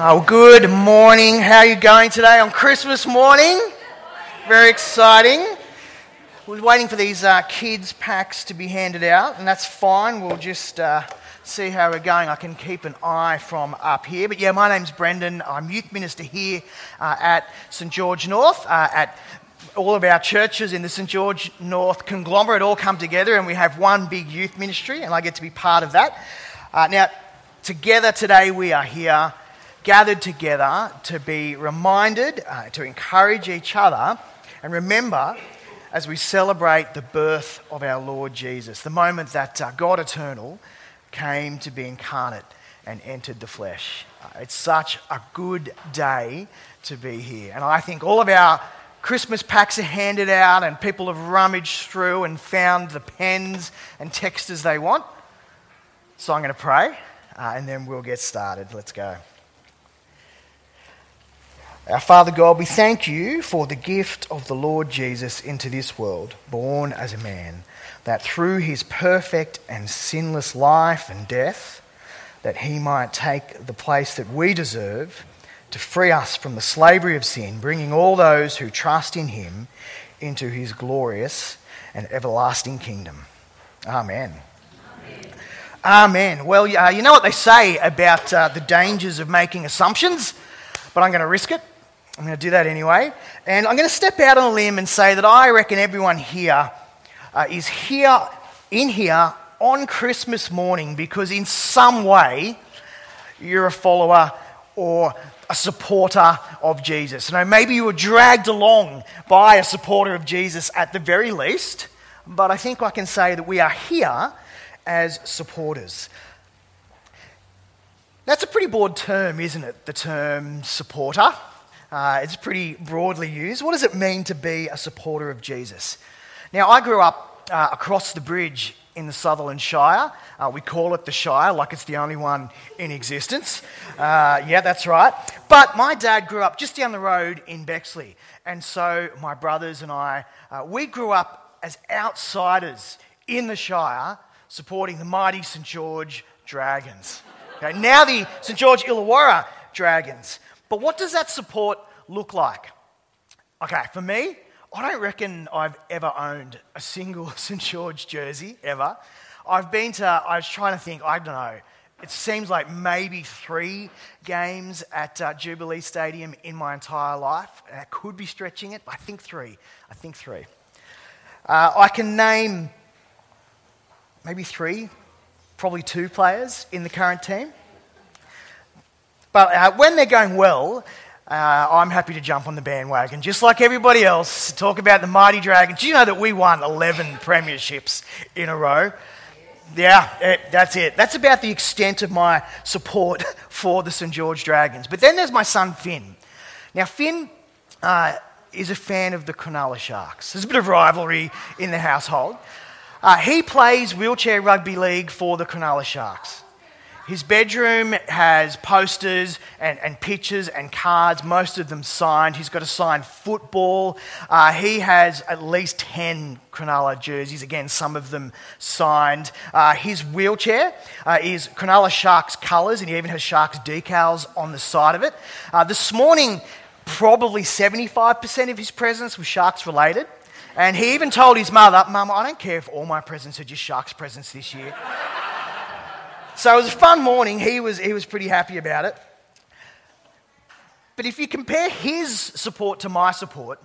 Oh, good morning. How are you going today on Christmas morning? Very exciting. We're waiting for these uh, kids' packs to be handed out, and that's fine. We'll just uh, see how we're going. I can keep an eye from up here. But yeah, my name's Brendan. I'm youth minister here uh, at St George North, uh, at all of our churches in the St George North conglomerate all come together, and we have one big youth ministry, and I get to be part of that. Uh, now, together today, we are here gathered together to be reminded, uh, to encourage each other, and remember as we celebrate the birth of our Lord Jesus, the moment that uh, God eternal came to be incarnate and entered the flesh. Uh, it's such a good day to be here. And I think all of our Christmas packs are handed out, and people have rummaged through and found the pens and texters they want. So I'm going to pray, uh, and then we'll get started. Let's go. Our Father God, we thank you for the gift of the Lord Jesus into this world, born as a man, that through his perfect and sinless life and death, that he might take the place that we deserve to free us from the slavery of sin, bringing all those who trust in him into his glorious and everlasting kingdom. Amen. Amen. Amen. Well, uh, you know what they say about uh, the dangers of making assumptions, but I'm going to risk it. I'm going to do that anyway. And I'm going to step out on a limb and say that I reckon everyone here uh, is here, in here, on Christmas morning because in some way you're a follower or a supporter of Jesus. Now, maybe you were dragged along by a supporter of Jesus at the very least, but I think I can say that we are here as supporters. That's a pretty broad term, isn't it? The term supporter. Uh, it's pretty broadly used. What does it mean to be a supporter of Jesus? Now, I grew up uh, across the bridge in the Sutherland Shire. Uh, we call it the Shire, like it's the only one in existence. Uh, yeah, that's right. But my dad grew up just down the road in Bexley. And so my brothers and I, uh, we grew up as outsiders in the Shire supporting the mighty St George Dragons. Okay, now the St George Illawarra Dragons. But what does that support look like? Okay, for me, I don't reckon I've ever owned a single St. George jersey, ever. I've been to, I was trying to think, I don't know, it seems like maybe three games at uh, Jubilee Stadium in my entire life. And I could be stretching it, but I think three. I think three. Uh, I can name maybe three, probably two players in the current team. But uh, when they're going well, uh, I'm happy to jump on the bandwagon, just like everybody else, talk about the mighty Dragons. Do you know that we won 11 premierships in a row? Yeah, it, that's it. That's about the extent of my support for the St. George Dragons. But then there's my son, Finn. Now, Finn uh, is a fan of the Cronulla Sharks. There's a bit of rivalry in the household. Uh, he plays wheelchair rugby league for the Cronulla Sharks. His bedroom has posters and, and pictures and cards, most of them signed. He's got a signed football. Uh, he has at least 10 Cronulla jerseys, again, some of them signed. Uh, his wheelchair uh, is Cronulla Sharks colours, and he even has Sharks decals on the side of it. Uh, this morning, probably 75% of his presents was Sharks related. And he even told his mother, Mum, I don't care if all my presents are just Sharks presents this year. So it was a fun morning. He was, he was pretty happy about it. But if you compare his support to my support,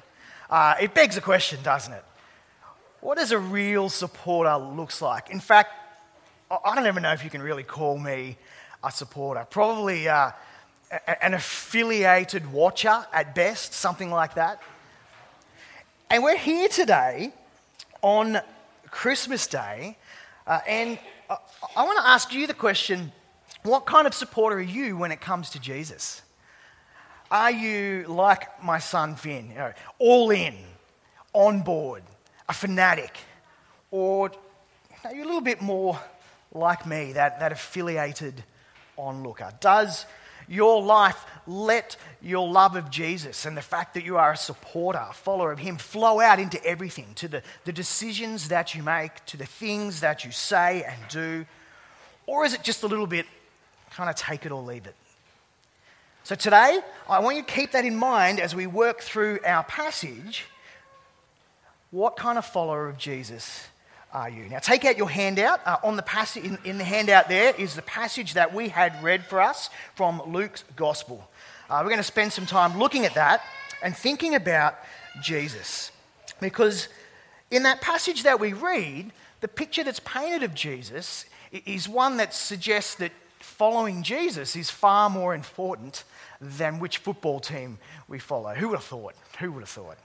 uh, it begs a question, doesn't it? What does a real supporter looks like? In fact, I don't even know if you can really call me a supporter. Probably uh, an affiliated watcher at best, something like that. And we're here today on Christmas Day, uh, and I want to ask you the question what kind of supporter are you when it comes to Jesus? Are you like my son Finn, you know, all in, on board, a fanatic? Or are you a little bit more like me, that, that affiliated onlooker? Does your life let your love of Jesus and the fact that you are a supporter, a follower of Him, flow out into everything, to the, the decisions that you make, to the things that you say and do? Or is it just a little bit kind of take it or leave it? So today, I want you to keep that in mind as we work through our passage. What kind of follower of Jesus are you? Now, take out your handout. Uh, on the passage, in, in, the handout there is the passage that we had read for us from Luke's Gospel. Uh, we're going to spend some time looking at that and thinking about Jesus. Because in that passage that we read, the picture that's painted of Jesus is one that suggests that following Jesus is far more important than which football team we follow. Who would have thought? Who would have thought?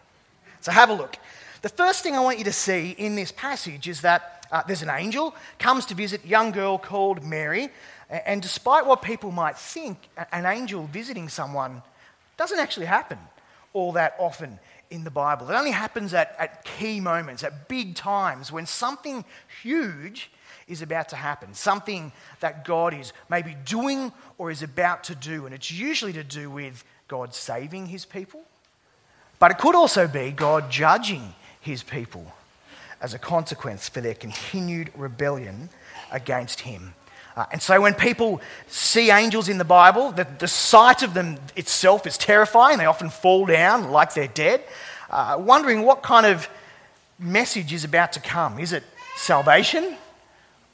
So have a look. The first thing I want you to see in this passage is that uh, there's an angel comes to visit a young girl called Mary, and despite what people might think, an angel visiting someone doesn't actually happen all that often in the Bible. It only happens at, at key moments, at big times, when something huge is about to happen, something that God is maybe doing or is about to do. And it's usually to do with God saving his people, but it could also be God judging his people as a consequence for their continued rebellion against him. Uh, and so when people see angels in the Bible, the, the, sight of them itself is terrifying. They often fall down like they're dead, uh, wondering what kind of message is about to come. Is it salvation?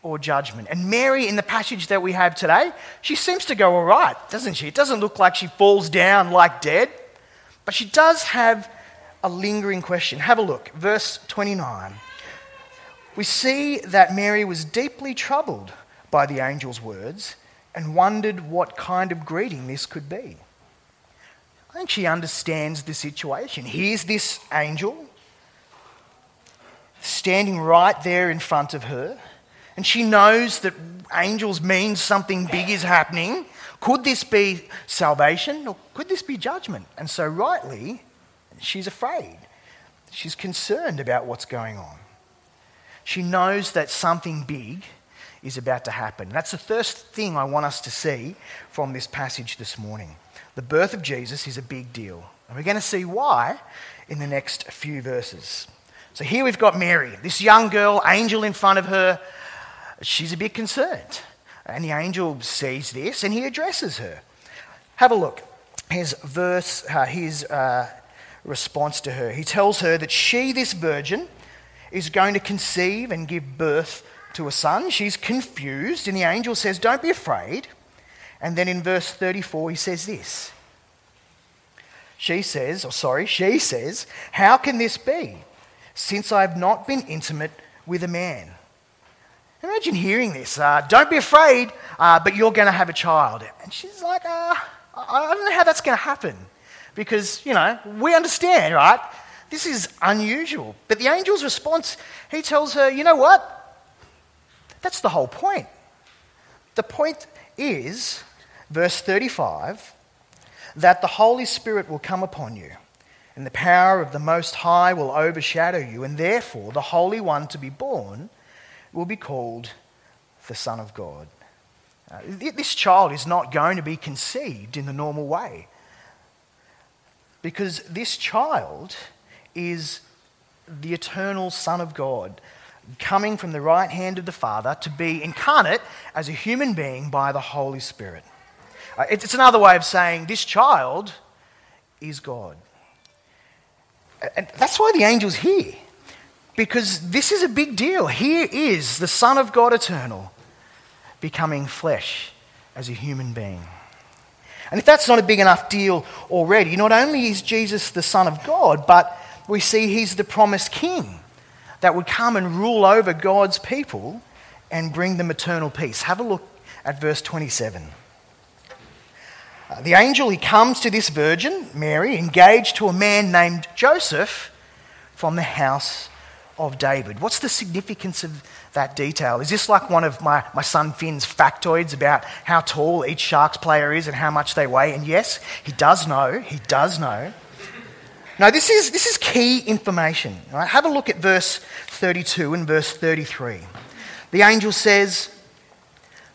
or judgment. And Mary, in the passage that we have today, she seems to go all right, doesn't she? It doesn't look like she falls down like dead, but she does have a lingering question. Have a look, verse 29. We see that Mary was deeply troubled by the angel's words and wondered what kind of greeting this could be. I think she understands the situation. Here's this angel standing right there in front of her and she knows that angels mean something big is happening. Could this be salvation or could this be judgment? And so, rightly, she's afraid. She's concerned about what's going on. She knows that something big is about to happen. That's the first thing I want us to see from this passage this morning. The birth of Jesus is a big deal. And we're going to see why in the next few verses. So here we've got Mary, this young girl, angel in front of her, she's a bit concerned. And the angel sees this and he addresses her. Have a look. His verse, uh, his uh, response to her. He tells her that she, this virgin, is going to conceive and give birth to a son. She's confused, and the angel says, Don't be afraid. And then in verse 34, he says this. She says, or sorry, she says, How can this be, since I have not been intimate with a man? Imagine hearing this. Uh, don't be afraid, uh, but you're going to have a child. And she's like, uh, I don't know how that's going to happen. Because, you know, we understand, right? This is unusual. But the angel's response, he tells her, you know what? That's the whole point. The point is, verse 35, that the Holy Spirit will come upon you, and the power of the Most High will overshadow you, and therefore the Holy One to be born will be called the Son of God. Uh, this child is not going to be conceived in the normal way because this child is the eternal Son of God coming from the right hand of the Father to be incarnate as a human being by the Holy Spirit. Uh, it's another way of saying this child is God. And that's why the angel's here because this is a big deal. Here is the Son of God eternal becoming flesh as a human being. And if that's not a big enough deal already, not only is Jesus the Son of God, but we see he's the promised king that would come and rule over God's people and bring them eternal peace. Have a look at verse 27. Uh, the angel, he comes to this virgin, Mary, engaged to a man named Joseph from the house of David. What's the significance of that detail? Is this like one of my, my son Finn's factoids about how tall each Sharks player is and how much they weigh? And yes, he does know. He does know. No, this is, this is key information. Right? Have a look at verse 32 and verse 33. The angel says,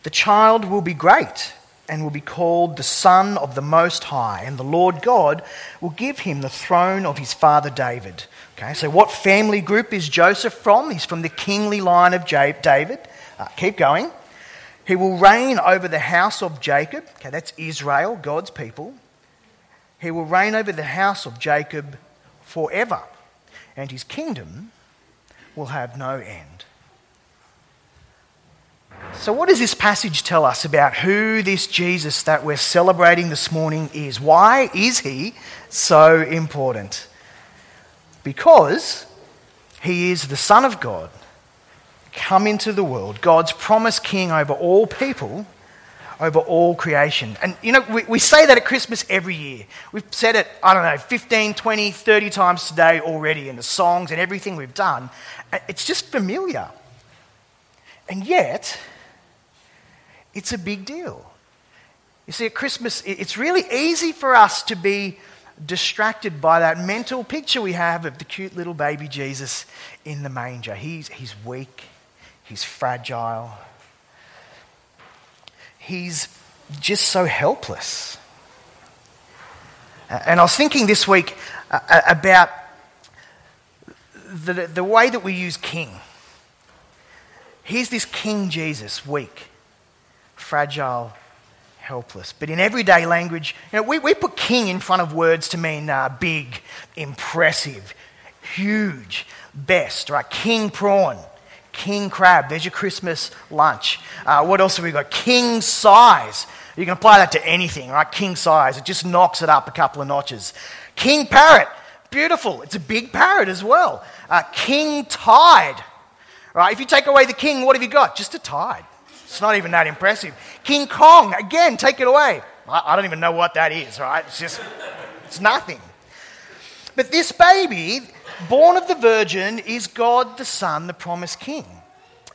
The child will be great and will be called the Son of the Most High, and the Lord God will give him the throne of his father David. Okay, so what family group is Joseph from? He's from the kingly line of David. Uh, keep going. He will reign over the house of Jacob. Okay, that's Israel, God's people. He will reign over the house of Jacob forever, and his kingdom will have no end. So, what does this passage tell us about who this Jesus that we're celebrating this morning is? Why is he so important? Because he is the Son of God, come into the world, God's promised King over all people, over all creation. And you know, we, we say that at Christmas every year. We've said it, I don't know, 15, 20, 30 times today already in the songs and everything we've done. It's just familiar. And yet, it's a big deal. You see, at Christmas, it's really easy for us to be distracted by that mental picture we have of the cute little baby Jesus in the manger. He's, he's weak, he's fragile, he's just so helpless. And I was thinking this week uh, about the, the way that we use king. Here's this King Jesus, weak, fragile, helpless. But in everyday language, you know, we, we put king in front of words to mean uh, big, impressive, huge, best, right? King prawn, king crab. There's your Christmas lunch. Uh, what else have we got? King size. You can apply that to anything, right? King size. It just knocks it up a couple of notches. King parrot. Beautiful. It's a big parrot as well. Uh, king tide. Right? If you take away the king, what have you got? Just a tide. It's not even that impressive. King Kong, again, take it away. I, I don't even know what that is, right? It's just, it's nothing. But this baby, born of the Virgin, is God the Son, the promised King.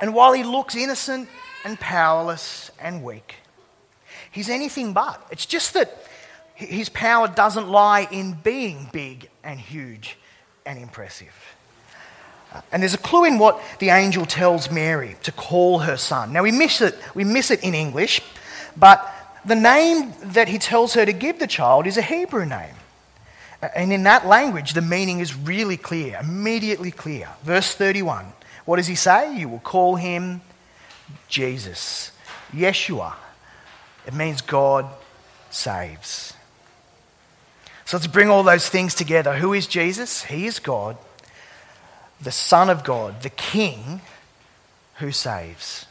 And while he looks innocent and powerless and weak, he's anything but. It's just that his power doesn't lie in being big and huge and impressive. And there's a clue in what the angel tells Mary to call her son. Now we miss it, we miss it in English, but the name that he tells her to give the child is a Hebrew name. And in that language, the meaning is really clear, immediately clear. Verse 31. What does he say? You will call him Jesus. Yeshua. It means God saves. So let's bring all those things together. Who is Jesus? He is God the Son of God, the King who saves.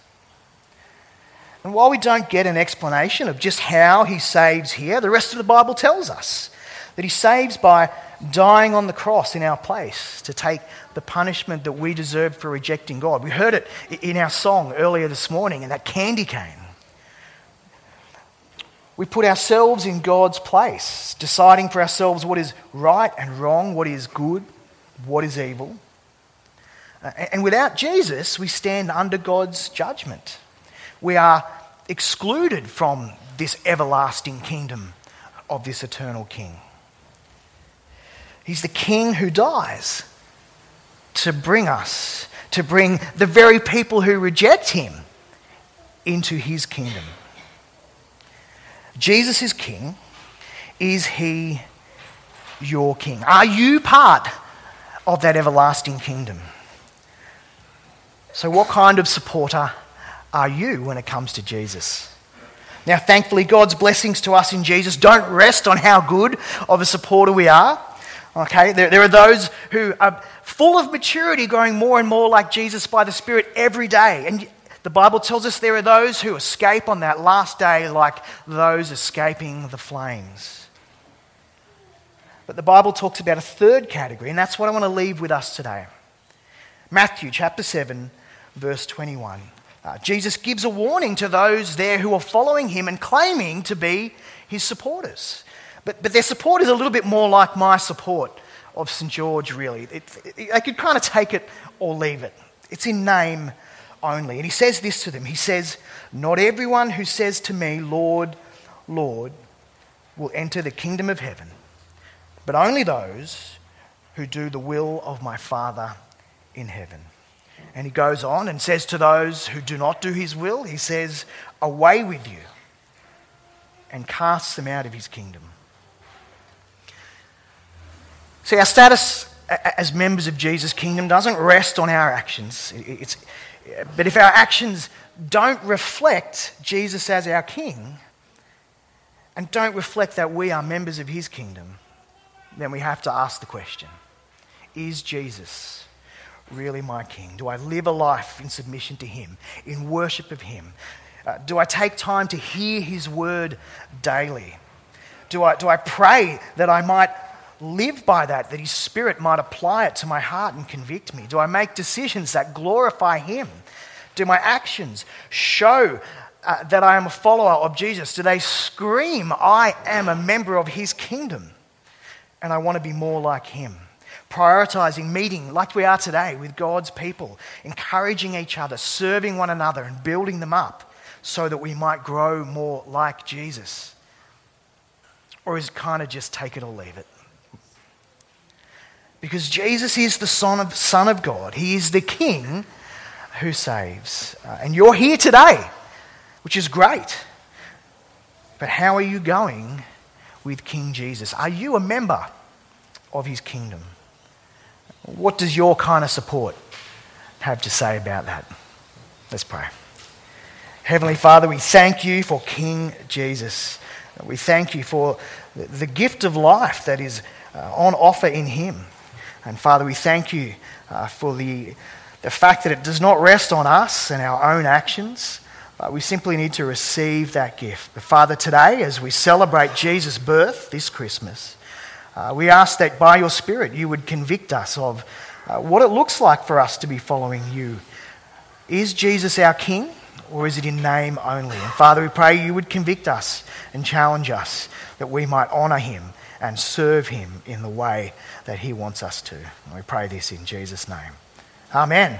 And while we don't get an explanation of just how he saves here, the rest of the Bible tells us that he saves by dying on the cross in our place to take the punishment that we deserve for rejecting God. We heard it in our song earlier this morning and that candy cane. We put ourselves in God's place, deciding for ourselves what is right and wrong, what is good, what is evil. And without Jesus, we stand under God's judgment. We are excluded from this everlasting kingdom of this eternal King. He's the King who dies to bring us, to bring the very people who reject him into his kingdom. Jesus is King. Is he your King? Are you part of that everlasting kingdom? So, what kind of supporter are you when it comes to Jesus? Now, thankfully, God's blessings to us in Jesus don't rest on how good of a supporter we are. Okay, there, there are those who are full of maturity, growing more and more like Jesus by the Spirit every day. And the Bible tells us there are those who escape on that last day like those escaping the flames. But the Bible talks about a third category, and that's what I want to leave with us today. Matthew chapter 7, verse 21. Uh, Jesus gives a warning to those there who are following him and claiming to be his supporters. But, but their support is a little bit more like my support of St. George, really. It, it, I could kind of take it or leave it. It's in name only. And he says this to them He says, Not everyone who says to me, Lord, Lord, will enter the kingdom of heaven, but only those who do the will of my Father in heaven. And he goes on and says to those who do not do his will, he says, Away with you, and casts them out of his kingdom. See, our status as members of Jesus' kingdom doesn't rest on our actions. It's, But if our actions don't reflect Jesus as our King and don't reflect that we are members of His kingdom, then we have to ask the question Is Jesus really my King? Do I live a life in submission to Him, in worship of Him? Uh, do I take time to hear His word daily? Do I, do I pray that I might live by that, that His Spirit might apply it to my heart and convict me? Do I make decisions that glorify Him? Do my actions show uh, that I am a follower of Jesus? Do they scream, I am a member of His kingdom and I want to be more like Him? Prioritizing meeting like we are today with God's people, encouraging each other, serving one another, and building them up so that we might grow more like Jesus? Or is it kind of just take it or leave it? Because Jesus is the Son of, Son of God, He is the King who saves. Uh, and you're here today, which is great. But how are you going with King Jesus? Are you a member of His kingdom? What does your kind of support have to say about that? Let's pray. Heavenly Father, we thank you for King Jesus. We thank you for the gift of life that is uh, on offer in him. And Father, we thank you uh, for the, the fact that it does not rest on us and our own actions. Uh, we simply need to receive that gift. But Father, today, as we celebrate Jesus' birth this Christmas, uh, we ask that by your Spirit you would convict us of uh, what it looks like for us to be following you. Is Jesus our King? or is it in name only? And Father, we pray you would convict us and challenge us that we might honour him and serve him in the way that he wants us to. And we pray this in Jesus' name. Amen.